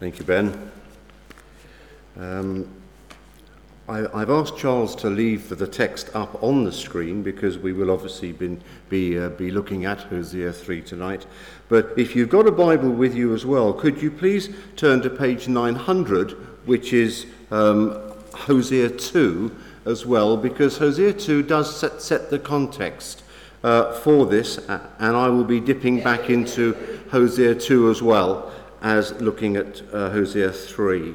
Thank you, Ben. Um, I, have asked Charles to leave the text up on the screen because we will obviously be, be, uh, be looking at Hosea 3 tonight. But if you've got a Bible with you as well, could you please turn to page 900, which is um, Hosea 2 as well, because Hosea 2 does set, set the context uh, for this, and I will be dipping back into Hosea 2 as well as looking at uh, Hosea 3.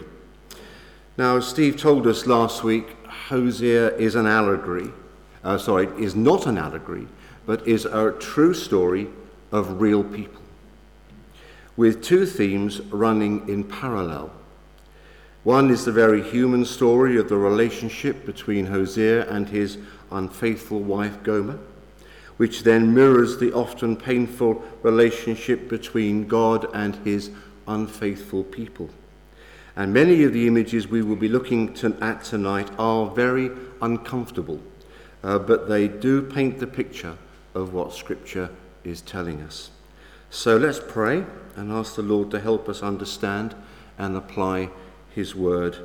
Now, Steve told us last week Hosea is an allegory, uh, sorry, is not an allegory, but is a true story of real people, with two themes running in parallel. One is the very human story of the relationship between Hosea and his unfaithful wife Gomer, which then mirrors the often painful relationship between God and his unfaithful people. And many of the images we will be looking to, at tonight are very uncomfortable, uh, but they do paint the picture of what Scripture is telling us. So let's pray and ask the Lord to help us understand and apply His word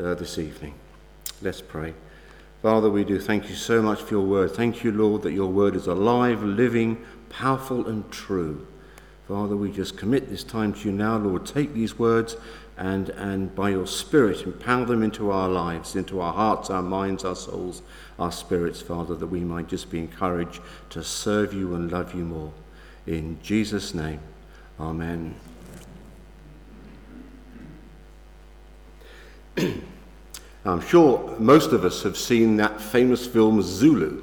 uh, this evening. Let's pray. Father, we do thank you so much for your word. Thank you, Lord, that your word is alive, living, powerful, and true. Father, we just commit this time to you now, Lord. Take these words and, and by your Spirit empower them into our lives, into our hearts, our minds, our souls, our spirits, Father, that we might just be encouraged to serve you and love you more. In Jesus' name, Amen. I'm sure most of us have seen that famous film Zulu,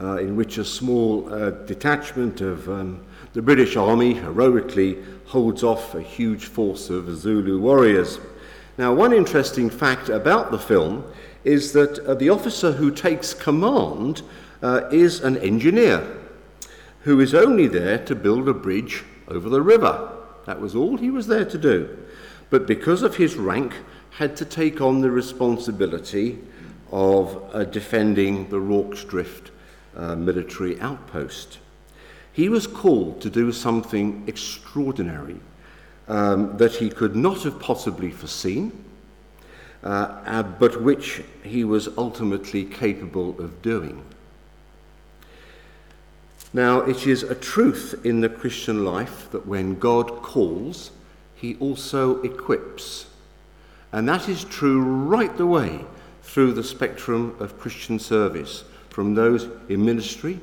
uh, in which a small uh, detachment of um, the British Army heroically holds off a huge force of Zulu warriors. Now, one interesting fact about the film is that uh, the officer who takes command uh, is an engineer who is only there to build a bridge over the river. That was all he was there to do. But because of his rank, had to take on the responsibility of uh, defending the Rorke's Drift uh, military outpost. He was called to do something extraordinary um, that he could not have possibly foreseen, uh, uh, but which he was ultimately capable of doing. Now, it is a truth in the Christian life that when God calls, he also equips. And that is true right the way through the spectrum of Christian service, from those in ministry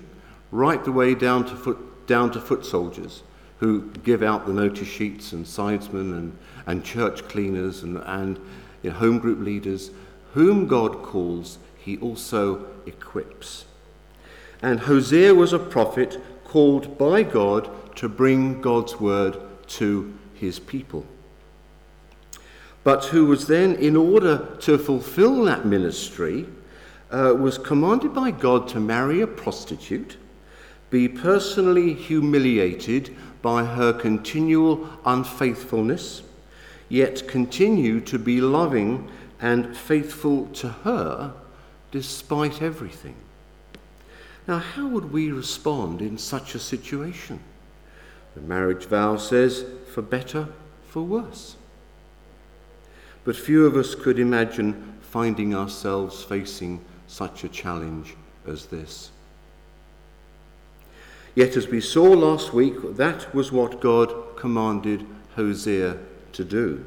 right the way down to foot, down to foot soldiers who give out the notice sheets and sidesmen and, and church cleaners and, and you know, home group leaders. Whom God calls, he also equips. And Hosea was a prophet called by God to bring God's word to his people. But who was then, in order to fulfill that ministry, uh, was commanded by God to marry a prostitute be personally humiliated by her continual unfaithfulness, yet continue to be loving and faithful to her despite everything. Now, how would we respond in such a situation? The marriage vow says, for better, for worse. But few of us could imagine finding ourselves facing such a challenge as this. Yet, as we saw last week, that was what God commanded Hosea to do.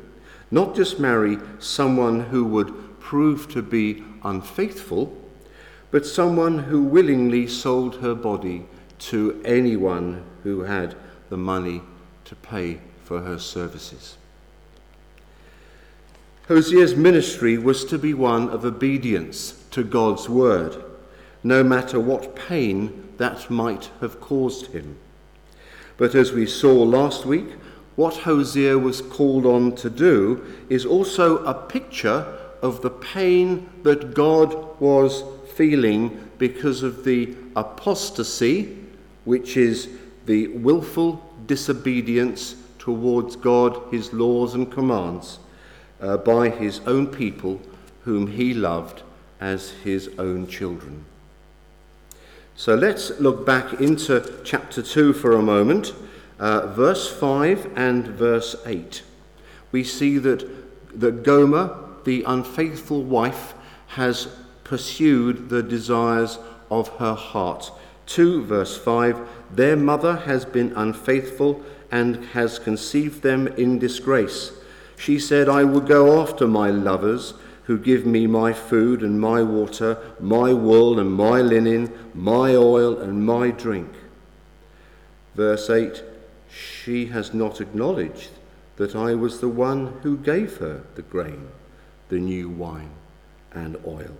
Not just marry someone who would prove to be unfaithful, but someone who willingly sold her body to anyone who had the money to pay for her services. Hosea's ministry was to be one of obedience to God's word, no matter what pain that might have caused him. But as we saw last week, what Hosea was called on to do is also a picture of the pain that God was feeling because of the apostasy, which is the willful disobedience towards God, his laws and commands, uh, by his own people whom he loved as his own children. So let's look back into chapter 2 for a moment, uh, verse 5 and verse 8, we see that, that Gomer, the unfaithful wife, has pursued the desires of her heart. 2 verse 5 Their mother has been unfaithful and has conceived them in disgrace. She said, I will go after my lovers who give me my food and my water, my wool and my linen, my oil and my drink. Verse 8 She has not acknowledged that I was the one who gave her the grain, the new wine, and oil,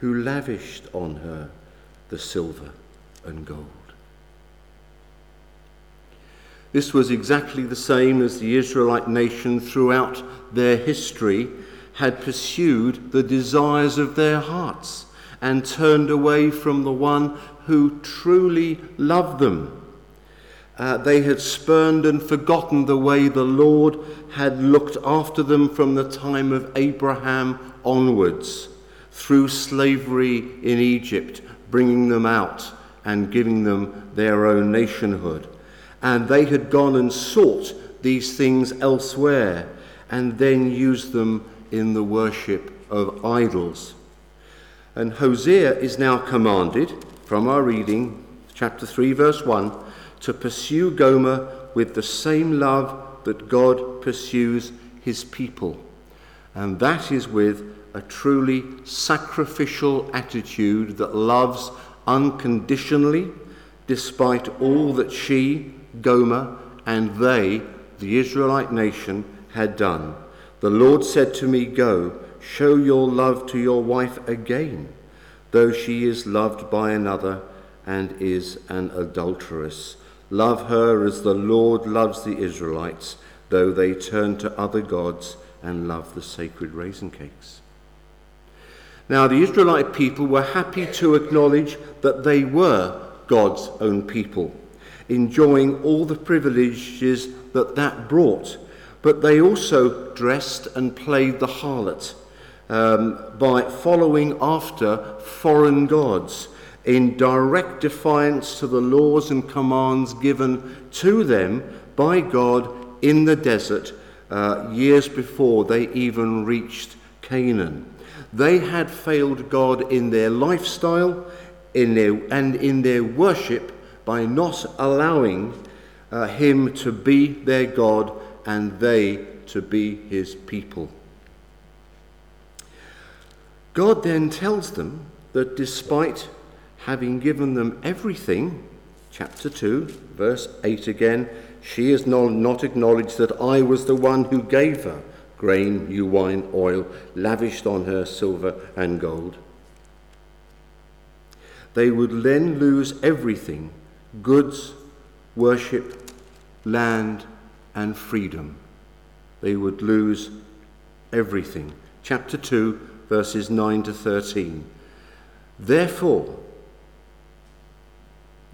who lavished on her the silver and gold. This was exactly the same as the Israelite nation throughout their history had pursued the desires of their hearts and turned away from the one who truly loved them. Uh, they had spurned and forgotten the way the Lord had looked after them from the time of Abraham onwards, through slavery in Egypt, bringing them out and giving them their own nationhood. And they had gone and sought these things elsewhere and then used them in the worship of idols. And Hosea is now commanded, from our reading, chapter 3, verse 1, to pursue Gomer with the same love that God pursues his people. And that is with a truly sacrificial attitude that loves unconditionally, despite all that she, Gomer, and they, the Israelite nation, had done. The Lord said to me, Go, show your love to your wife again, though she is loved by another and is an adulteress. Love her as the Lord loves the Israelites, though they turn to other gods and love the sacred raisin cakes. Now, the Israelite people were happy to acknowledge that they were God's own people, enjoying all the privileges that that brought but they also dressed and played the harlot um, by following after foreign gods in direct defiance to the laws and commands given to them by God in the desert uh, years before they even reached Canaan. They had failed God in their lifestyle in their, and in their worship by not allowing uh, Him to be their God and they to be his people. God then tells them that despite having given them everything, chapter 2, verse 8 again, she has not acknowledged that I was the one who gave her grain, new wine, oil, lavished on her silver and gold. They would then lose everything goods, worship, land, and freedom. They would lose everything. Chapter 2, verses 9 to 13. Therefore,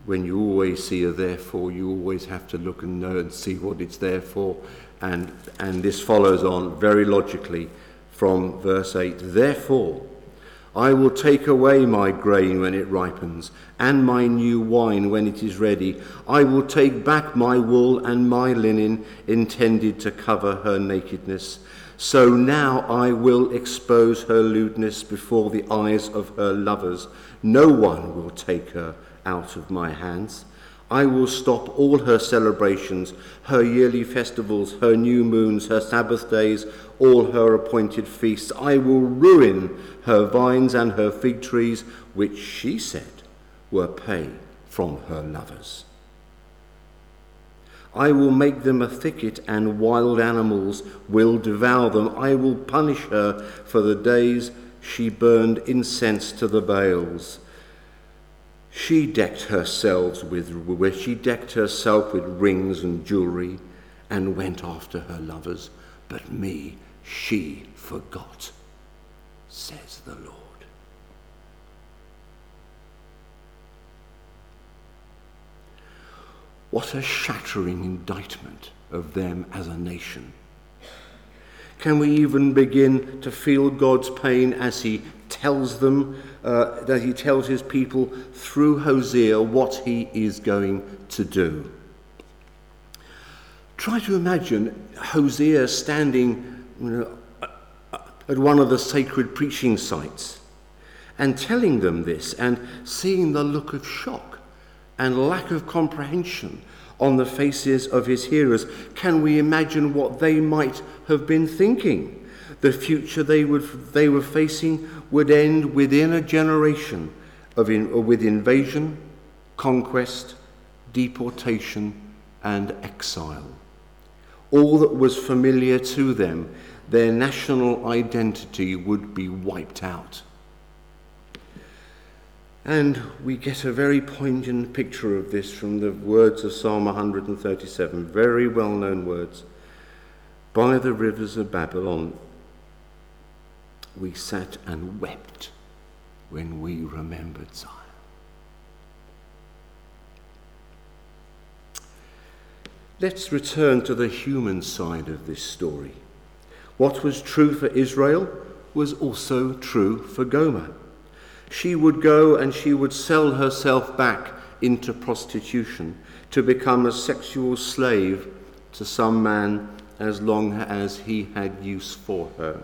when you always see a therefore, you always have to look and know and see what it's there for. And, and this follows on very logically from verse 8. Therefore, I will take away my grain when it ripens, and my new wine when it is ready. I will take back my wool and my linen intended to cover her nakedness. So now I will expose her lewdness before the eyes of her lovers. No one will take her out of my hands. I will stop all her celebrations, her yearly festivals, her new moons, her Sabbath days, all her appointed feasts. I will ruin her vines and her fig trees, which she said were pay from her lovers. I will make them a thicket, and wild animals will devour them. I will punish her for the days she burned incense to the Baals she decked herself with she decked herself with rings and jewelry and went after her lovers, but me she forgot, says the Lord. What a shattering indictment of them as a nation. Can we even begin to feel God's pain as he tells them, uh, that he tells his people through Hosea what he is going to do. Try to imagine Hosea standing you know, at one of the sacred preaching sites and telling them this and seeing the look of shock and lack of comprehension on the faces of his hearers. Can we imagine what they might have been thinking? The future they, would, they were facing would end within a generation of in, with invasion, conquest, deportation, and exile. All that was familiar to them, their national identity would be wiped out. And we get a very poignant picture of this from the words of Psalm 137, very well known words. By the rivers of Babylon, we sat and wept when we remembered Zion. Let's return to the human side of this story. What was true for Israel was also true for Gomer. She would go and she would sell herself back into prostitution to become a sexual slave to some man as long as he had use for her.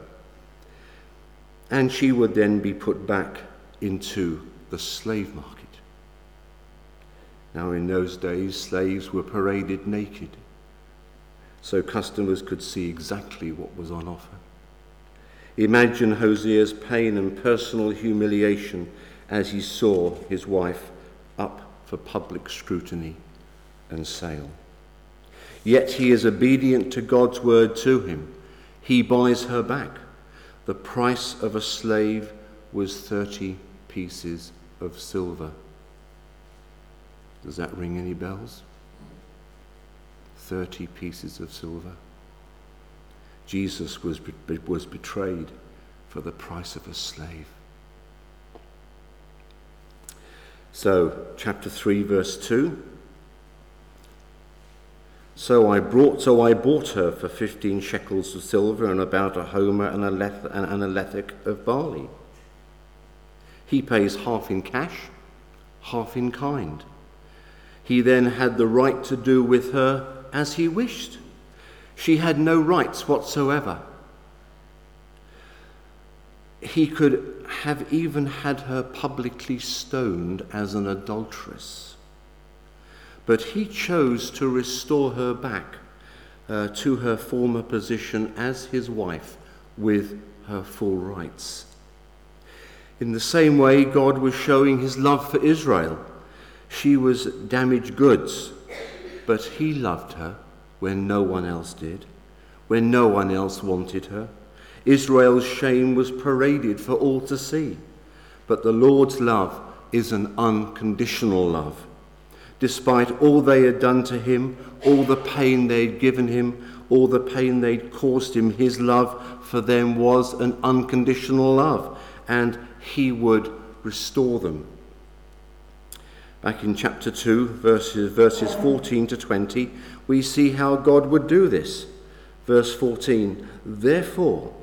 And she would then be put back into the slave market. Now, in those days, slaves were paraded naked, so customers could see exactly what was on offer. Imagine Hosea's pain and personal humiliation as he saw his wife up for public scrutiny and sale. Yet he is obedient to God's word to him. He buys her back. The price of a slave was 30 pieces of silver. Does that ring any bells? 30 pieces of silver. Jesus was, was betrayed for the price of a slave. So, chapter 3, verse 2. So I brought, so I bought her for fifteen shekels of silver and about a homer and a, leth, and a lethek of barley. He pays half in cash, half in kind. He then had the right to do with her as he wished. She had no rights whatsoever. He could have even had her publicly stoned as an adulteress. But he chose to restore her back uh, to her former position as his wife with her full rights. In the same way, God was showing his love for Israel. She was damaged goods, but he loved her when no one else did, when no one else wanted her. Israel's shame was paraded for all to see. But the Lord's love is an unconditional love. Despite all they had done to him, all the pain they'd given him, all the pain they'd caused him, his love for them was an unconditional love, and he would restore them. Back in chapter 2, verses, verses 14 to 20, we see how God would do this. Verse 14 Therefore,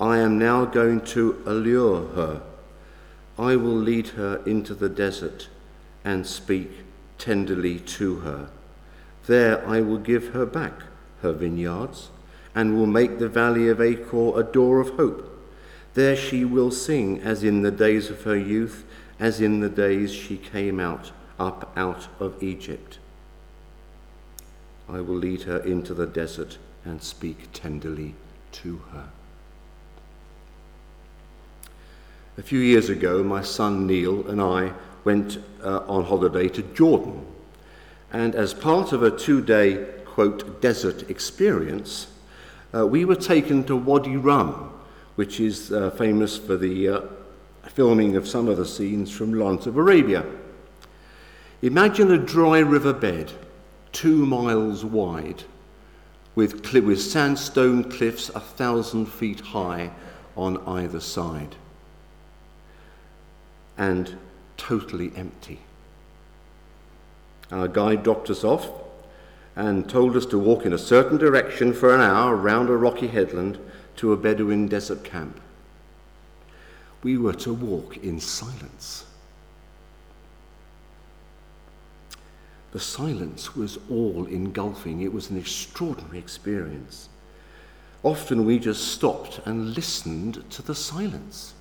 I am now going to allure her. I will lead her into the desert and speak tenderly to her. There I will give her back her vineyards and will make the valley of Achor a door of hope. There she will sing as in the days of her youth, as in the days she came out up out of Egypt. I will lead her into the desert and speak tenderly to her. A few years ago, my son Neil and I went uh, on holiday to Jordan. And as part of a two day, quote, desert experience, uh, we were taken to Wadi Rum, which is uh, famous for the uh, filming of some of the scenes from Lawrence of Arabia. Imagine a dry riverbed two miles wide, with, with sandstone cliffs a thousand feet high on either side, and totally empty. Our guide dropped us off and told us to walk in a certain direction for an hour round a rocky headland to a Bedouin desert camp. We were to walk in silence. The silence was all engulfing. It was an extraordinary experience. Often we just stopped and listened to the silence.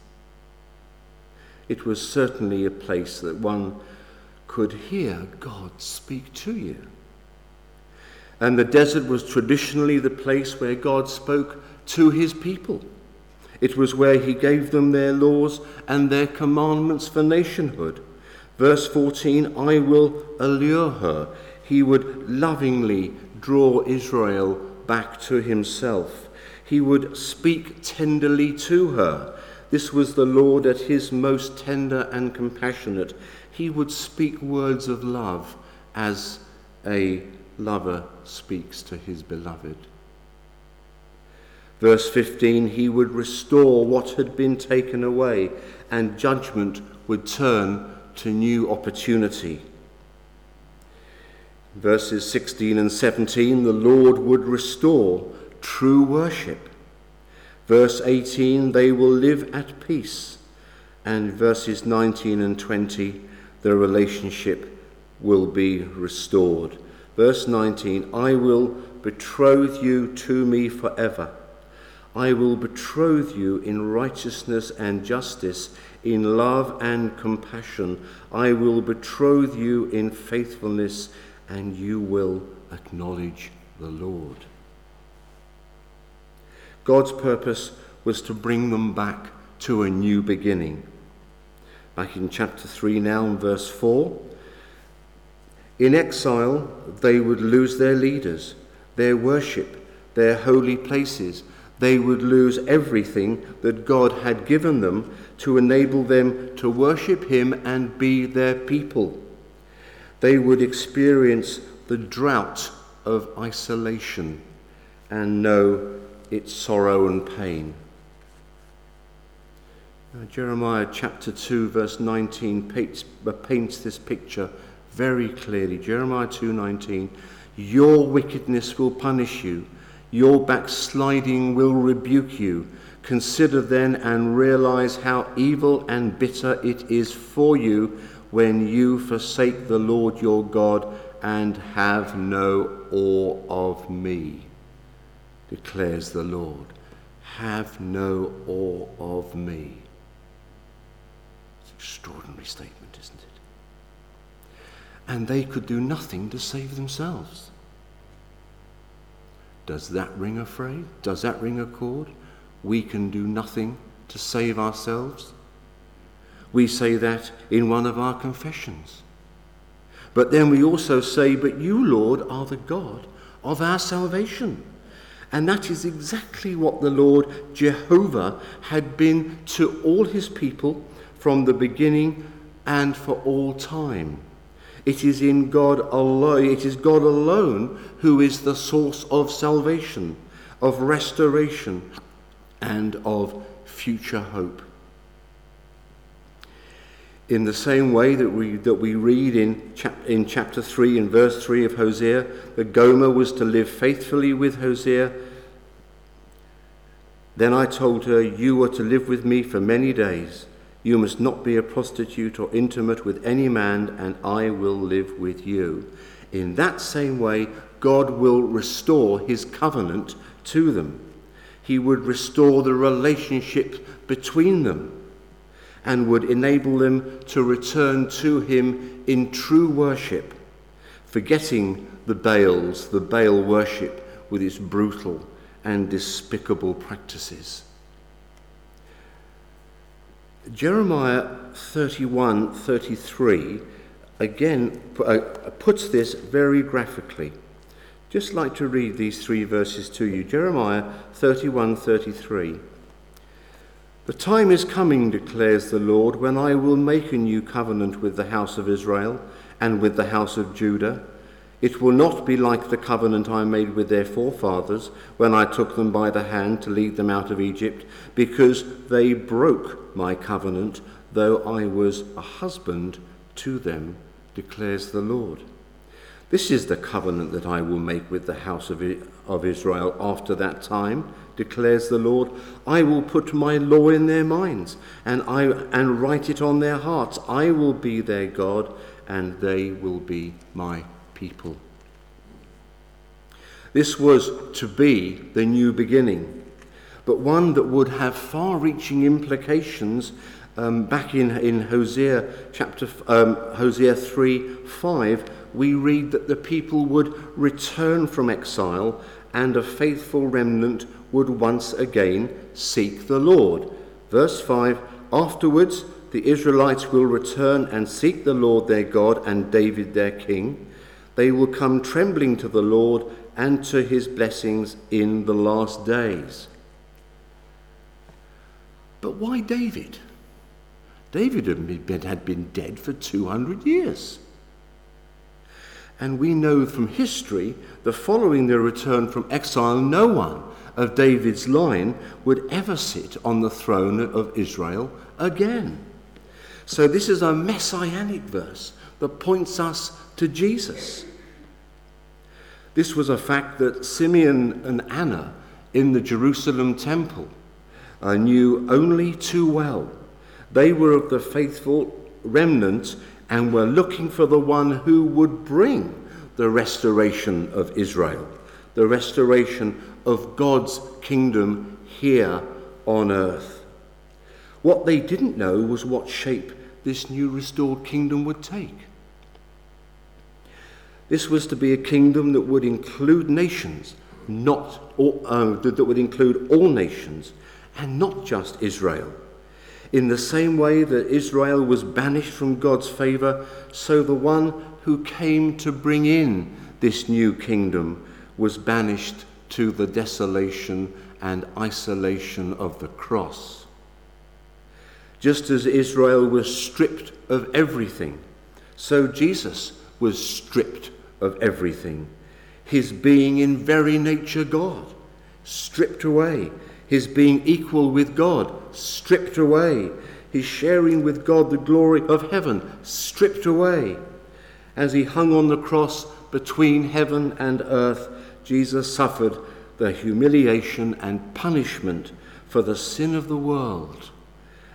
It was certainly a place that one could hear God speak to you. And the desert was traditionally the place where God spoke to his people. It was where he gave them their laws and their commandments for nationhood. Verse 14 I will allure her. He would lovingly draw Israel back to himself. He would speak tenderly to her. This was the Lord at his most tender and compassionate. He would speak words of love as a lover speaks to his beloved. Verse 15 He would restore what had been taken away, and judgment would turn to new opportunity. Verses 16 and 17 The Lord would restore true worship. Verse 18 They will live at peace. And verses 19 and 20 The relationship will be restored. Verse 19 I will betroth you to me forever. I will betroth you in righteousness and justice, in love and compassion. I will betroth you in faithfulness, and you will acknowledge the Lord. God's purpose was to bring them back to a new beginning. Back in chapter 3 now, in verse 4. In exile, they would lose their leaders, their worship, their holy places, they would lose everything that God had given them to enable them to worship Him and be their people. They would experience the drought of isolation and know its sorrow and pain. Now, Jeremiah chapter 2, verse 19 paints, uh, paints this picture very clearly. Jeremiah 2:19, "Your wickedness will punish you." Your backsliding will rebuke you. Consider then and realize how evil and bitter it is for you when you forsake the Lord your God and have no awe of me, declares the Lord. Have no awe of me. It's an extraordinary statement, isn't it? And they could do nothing to save themselves. Does that ring a phrase? Does that ring a chord? We can do nothing to save ourselves. We say that in one of our confessions. But then we also say, But you, Lord, are the God of our salvation. And that is exactly what the Lord Jehovah had been to all his people from the beginning and for all time. It is in God alone, it is God alone who is the source of salvation, of restoration, and of future hope. In the same way that we, that we read in, chap, in chapter 3 and verse 3 of Hosea, that Gomer was to live faithfully with Hosea. Then I told her, You are to live with me for many days. You must not be a prostitute or intimate with any man, and I will live with you. In that same way, God will restore his covenant to them. He would restore the relationship between them and would enable them to return to him in true worship, forgetting the Baals, the Baal worship with its brutal and despicable practices. Jeremiah 31 33 again uh, puts this very graphically. Just like to read these three verses to you. Jeremiah 31 33. The time is coming, declares the Lord, when I will make a new covenant with the house of Israel and with the house of Judah it will not be like the covenant I made with their forefathers when I took them by the hand to lead them out of Egypt, because they broke my covenant, though I was a husband to them, declares the Lord. This is the covenant that I will make with the house of, of Israel after that time, declares the Lord. I will put my law in their minds and, I, and write it on their hearts. I will be their God, and they will be my people. This was to be the new beginning, but one that would have far reaching implications. Um, back in, in Hosea chapter um, Hosea 3 5, we read that the people would return from exile and a faithful remnant would once again seek the Lord. Verse 5 Afterwards, the Israelites will return and seek the Lord their God and David their king. They will come trembling to the Lord and to his blessings in the last days. But why David? David had been dead for 200 years. And we know from history that following their return from exile, no one of David's line would ever sit on the throne of Israel again. So, this is a messianic verse that points us to Jesus. This was a fact that Simeon and Anna in the Jerusalem temple knew only too well. They were of the faithful remnant and were looking for the one who would bring the restoration of Israel, the restoration of God's kingdom here on earth. What they didn't know was what shape this new restored kingdom would take. This was to be a kingdom that would include nations, not all, uh, that would include all nations, and not just Israel. In the same way that Israel was banished from God's favor, so the one who came to bring in this new kingdom was banished to the desolation and isolation of the cross. Just as Israel was stripped of everything, so Jesus was stripped of everything. His being in very nature God, stripped away. His being equal with God, stripped away. His sharing with God the glory of heaven, stripped away. As he hung on the cross between heaven and earth, Jesus suffered the humiliation and punishment for the sin of the world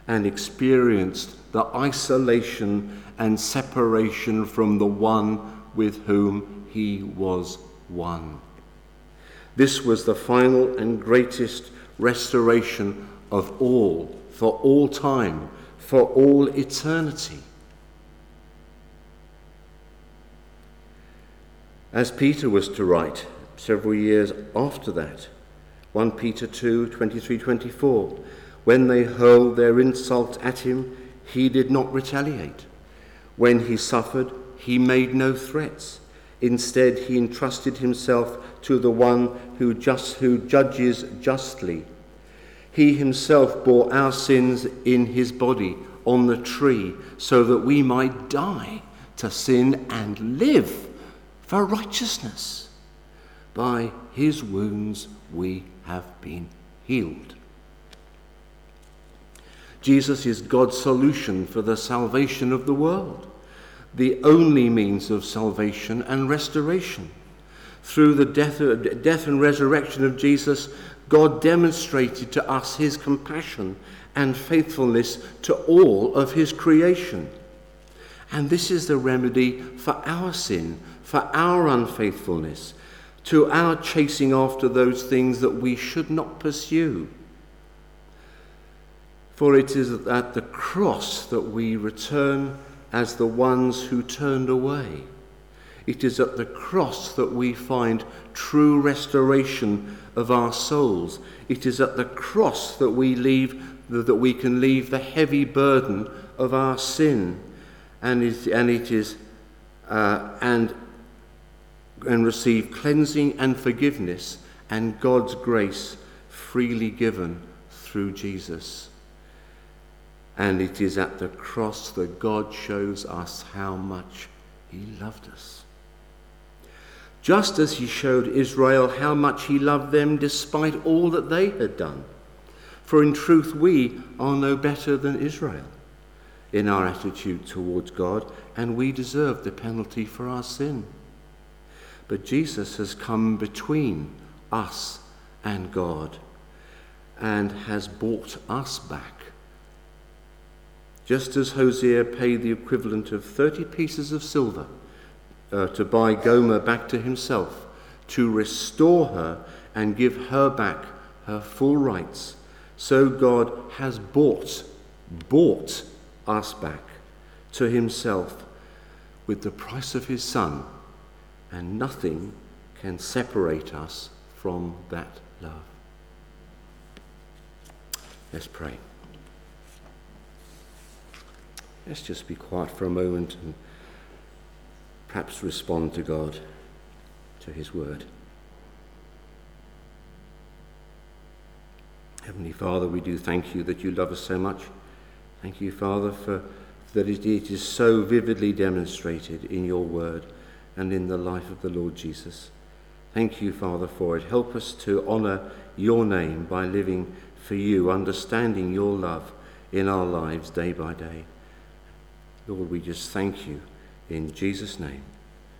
and experienced the isolation and separation from the one with whom he was one. This was the final and greatest restoration of all, for all time, for all eternity. As Peter was to write, several years after that. 1 Peter 2 23 24. When they hurled their insult at him, he did not retaliate. When he suffered, he made no threats. Instead, he entrusted himself to the one who, just, who judges justly. He himself bore our sins in his body on the tree so that we might die to sin and live for righteousness. By his wounds we have been healed. Jesus is God's solution for the salvation of the world, the only means of salvation and restoration. Through the death, uh, death and resurrection of Jesus, God demonstrated to us his compassion and faithfulness to all of his creation. And this is the remedy for our sin, for our unfaithfulness, to our chasing after those things that we should not pursue. For it is at the cross that we return as the ones who turned away. It is at the cross that we find true restoration of our souls. It is at the cross that we leave that we can leave the heavy burden of our sin, and it, and it is uh, and and receive cleansing and forgiveness and God's grace freely given through Jesus. And it is at the cross that God shows us how much He loved us. Just as He showed Israel how much He loved them despite all that they had done. For in truth, we are no better than Israel in our attitude towards God, and we deserve the penalty for our sin. But Jesus has come between us and God and has bought us back. Just as Hosea paid the equivalent of 30 pieces of silver uh, to buy Gomer back to himself, to restore her and give her back her full rights. So God has bought, bought us back to himself with the price of his Son, and nothing can separate us from that love. Let's pray. Let's just be quiet for a moment and perhaps respond to God, to His Word. Heavenly Father, we do thank you that you love us so much. Thank you, Father, for that it is so vividly demonstrated in your word and in the life of the Lord Jesus. Thank you, Father, for it. Help us to honour your name by living for you, understanding your love in our lives day by day. Lord, we just thank you in Jesus' name.